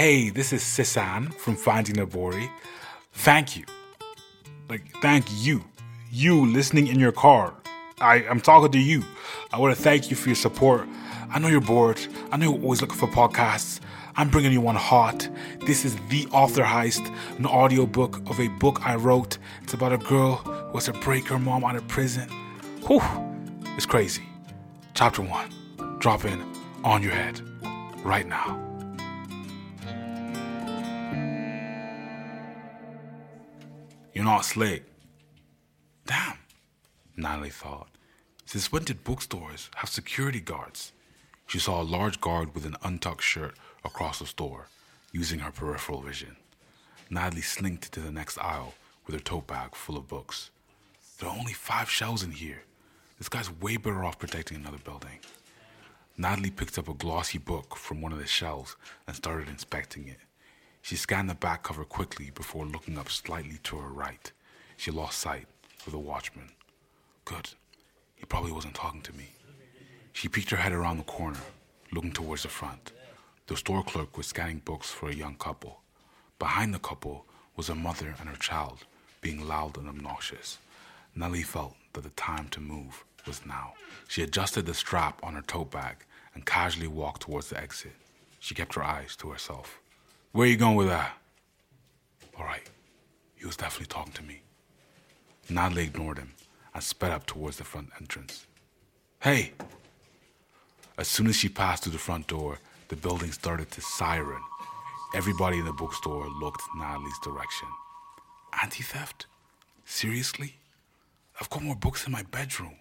Hey, this is Sisan from Finding Nabori. Thank you. Like, thank you. You listening in your car. I, I'm talking to you. I want to thank you for your support. I know you're bored. I know you're always looking for podcasts. I'm bringing you one hot. This is The Author Heist, an audiobook of a book I wrote. It's about a girl who has to break her mom out of prison. Whew, it's crazy. Chapter 1. Drop in on your head right now. You're not slick. Damn, Natalie thought. Since when did bookstores have security guards? She saw a large guard with an untucked shirt across the store, using her peripheral vision. Natalie slinked to the next aisle with her tote bag full of books. There are only five shelves in here. This guy's way better off protecting another building. Natalie picked up a glossy book from one of the shelves and started inspecting it. She scanned the back cover quickly before looking up slightly to her right. She lost sight of the watchman. Good. He probably wasn't talking to me. She peeked her head around the corner, looking towards the front. The store clerk was scanning books for a young couple. Behind the couple was a mother and her child, being loud and obnoxious. Nellie felt that the time to move was now. She adjusted the strap on her tote bag and casually walked towards the exit. She kept her eyes to herself. Where are you going with that? All right, he was definitely talking to me. Natalie ignored him and sped up towards the front entrance. Hey! As soon as she passed through the front door, the building started to siren. Everybody in the bookstore looked Natalie's direction. Anti theft? Seriously? I've got more books in my bedroom.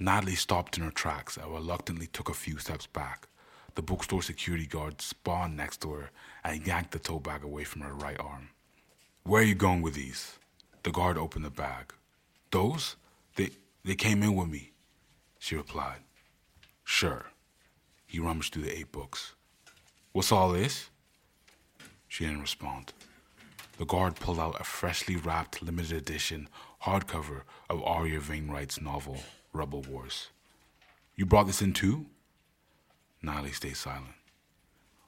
Natalie stopped in her tracks and reluctantly took a few steps back. The bookstore security guard spawned next to her and yanked the tote bag away from her right arm. Where are you going with these? The guard opened the bag. Those? They, they came in with me, she replied. Sure. He rummaged through the eight books. What's all this? She didn't respond. The guard pulled out a freshly wrapped limited edition hardcover of Aria Wainwright's novel, Rebel Wars. You brought this in too? Natalie stayed silent.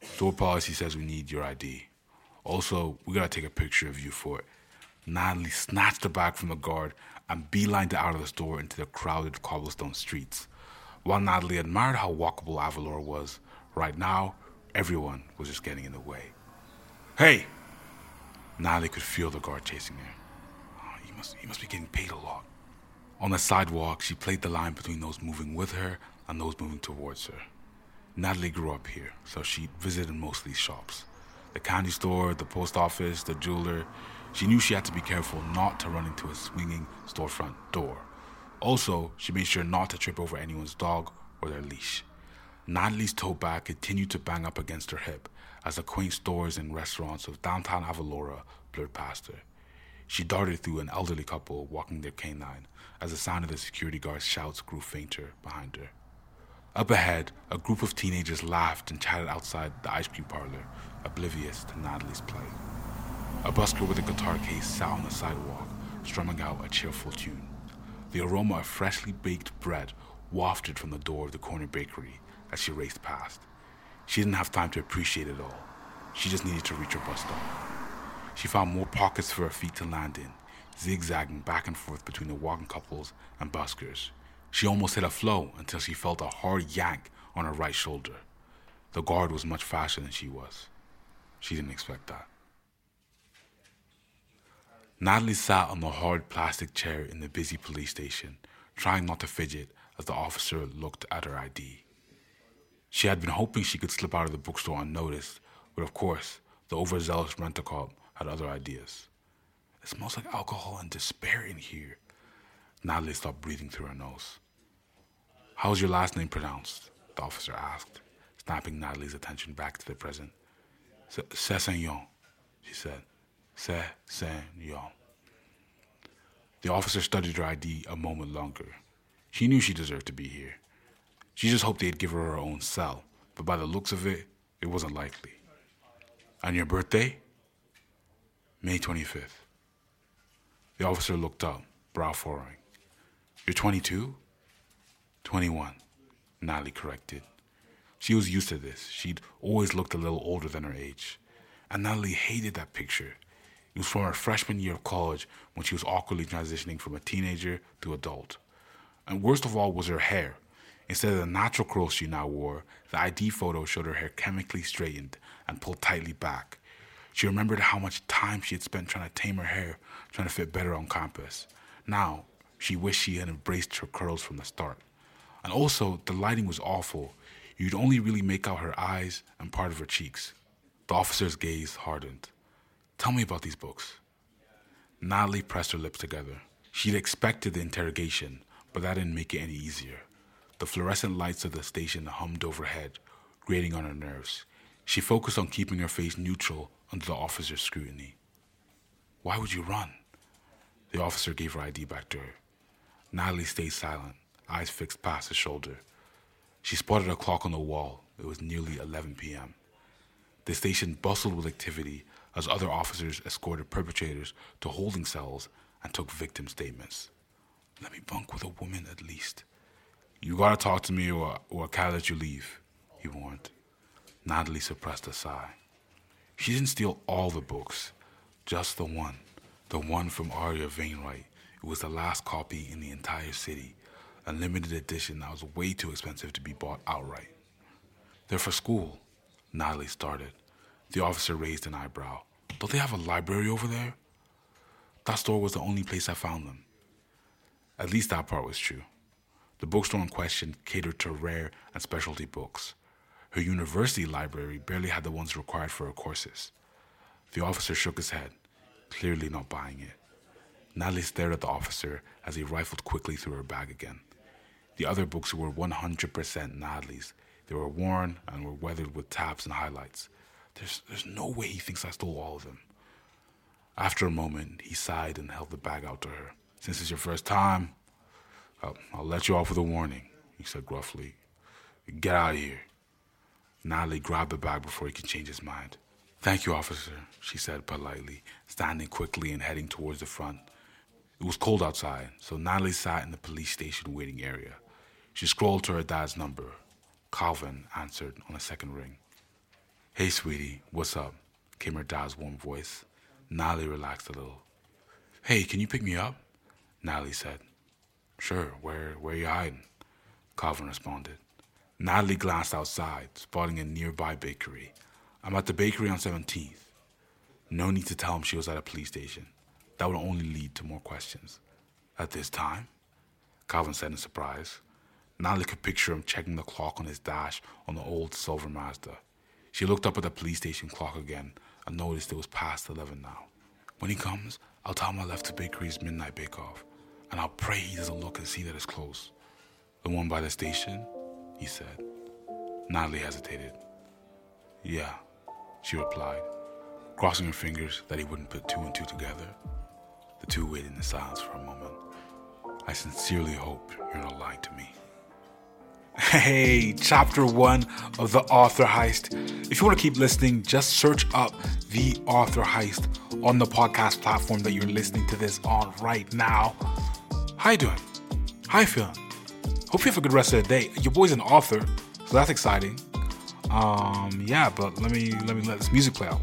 Store policy says we need your ID. Also, we gotta take a picture of you for it. Natalie snatched the bag from the guard and beelined it out of the store into the crowded cobblestone streets. While Natalie admired how walkable Avalor was, right now, everyone was just getting in the way. Hey! Natalie could feel the guard chasing her. Ah, oh, he, must, he must be getting paid a lot. On the sidewalk, she played the line between those moving with her and those moving towards her. Natalie grew up here, so she visited most of these shops the candy store, the post office, the jeweler. She knew she had to be careful not to run into a swinging storefront door. Also, she made sure not to trip over anyone's dog or their leash. Natalie's tote bag continued to bang up against her hip as the quaint stores and restaurants of downtown Avalora blurred past her. She darted through an elderly couple walking their canine as the sound of the security guard's shouts grew fainter behind her. Up ahead, a group of teenagers laughed and chatted outside the ice cream parlor, oblivious to Natalie's plight. A busker with a guitar case sat on the sidewalk, strumming out a cheerful tune. The aroma of freshly baked bread wafted from the door of the corner bakery as she raced past. She didn't have time to appreciate it all. She just needed to reach her bus stop. She found more pockets for her feet to land in, zigzagging back and forth between the walking couples and buskers. She almost hit a flow until she felt a hard yank on her right shoulder. The guard was much faster than she was. She didn't expect that. Natalie sat on the hard plastic chair in the busy police station, trying not to fidget as the officer looked at her ID. She had been hoping she could slip out of the bookstore unnoticed, but of course, the overzealous rent a cop had other ideas. It smells like alcohol and despair in here. Natalie stopped breathing through her nose. How's your last name pronounced? The officer asked, snapping Natalie's attention back to the present. Cessignon, she said. Cessignon. The officer studied her ID a moment longer. She knew she deserved to be here. She just hoped they'd give her her own cell, but by the looks of it, it wasn't likely. On your birthday? May 25th. The officer looked up, brow furrowing. You're 22? 21, Natalie corrected. She was used to this. She'd always looked a little older than her age. And Natalie hated that picture. It was from her freshman year of college when she was awkwardly transitioning from a teenager to adult. And worst of all was her hair. Instead of the natural curls she now wore, the ID photo showed her hair chemically straightened and pulled tightly back. She remembered how much time she had spent trying to tame her hair, trying to fit better on campus. Now, she wished she had embraced her curls from the start. And also, the lighting was awful. You'd only really make out her eyes and part of her cheeks. The officer's gaze hardened. Tell me about these books. Natalie pressed her lips together. She'd expected the interrogation, but that didn't make it any easier. The fluorescent lights of the station hummed overhead, grating on her nerves. She focused on keeping her face neutral under the officer's scrutiny. Why would you run? The officer gave her ID back to her. Natalie stayed silent, eyes fixed past his shoulder. She spotted a clock on the wall. It was nearly 11 p.m. The station bustled with activity as other officers escorted perpetrators to holding cells and took victim statements. Let me bunk with a woman at least. You gotta talk to me or, or I can't let you leave, he warned. Natalie suppressed a sigh. She didn't steal all the books, just the one, the one from Arya Wainwright. It was the last copy in the entire city, a limited edition that was way too expensive to be bought outright. They're for school, Natalie started. The officer raised an eyebrow. Don't they have a library over there? That store was the only place I found them. At least that part was true. The bookstore in question catered to rare and specialty books. Her university library barely had the ones required for her courses. The officer shook his head, clearly not buying it. Natalie stared at the officer as he rifled quickly through her bag again. The other books were 100% Natalie's. They were worn and were weathered with tabs and highlights. There's, there's no way he thinks I stole all of them. After a moment, he sighed and held the bag out to her. Since it's your first time, I'll, I'll let you off with a warning, he said gruffly. Get out of here. Natalie grabbed the bag before he could change his mind. Thank you, officer, she said politely, standing quickly and heading towards the front. It was cold outside, so Natalie sat in the police station waiting area. She scrolled to her dad's number. Calvin answered on a second ring. Hey, sweetie, what's up? came her dad's warm voice. Natalie relaxed a little. Hey, can you pick me up? Natalie said. Sure, where, where are you hiding? Calvin responded. Natalie glanced outside, spotting a nearby bakery. I'm at the bakery on 17th. No need to tell him she was at a police station. That would only lead to more questions. At this time? Calvin said in surprise. Natalie could picture him checking the clock on his dash on the old silver Mazda. She looked up at the police station clock again and noticed it was past 11 now. When he comes, I'll tell him I left the bakery's midnight bake-off, and I'll pray he doesn't look and see that it's closed. The one by the station? He said. Natalie hesitated. Yeah, she replied, crossing her fingers that he wouldn't put two and two together. The two waited in silence for a moment. I sincerely hope you're not lying to me. Hey, chapter one of The Author Heist. If you want to keep listening, just search up The Author Heist on the podcast platform that you're listening to this on right now. How you doing? How you feeling? Hope you have a good rest of the day. Your boy's an author, so that's exciting. Um, yeah, but let me let me let this music play out.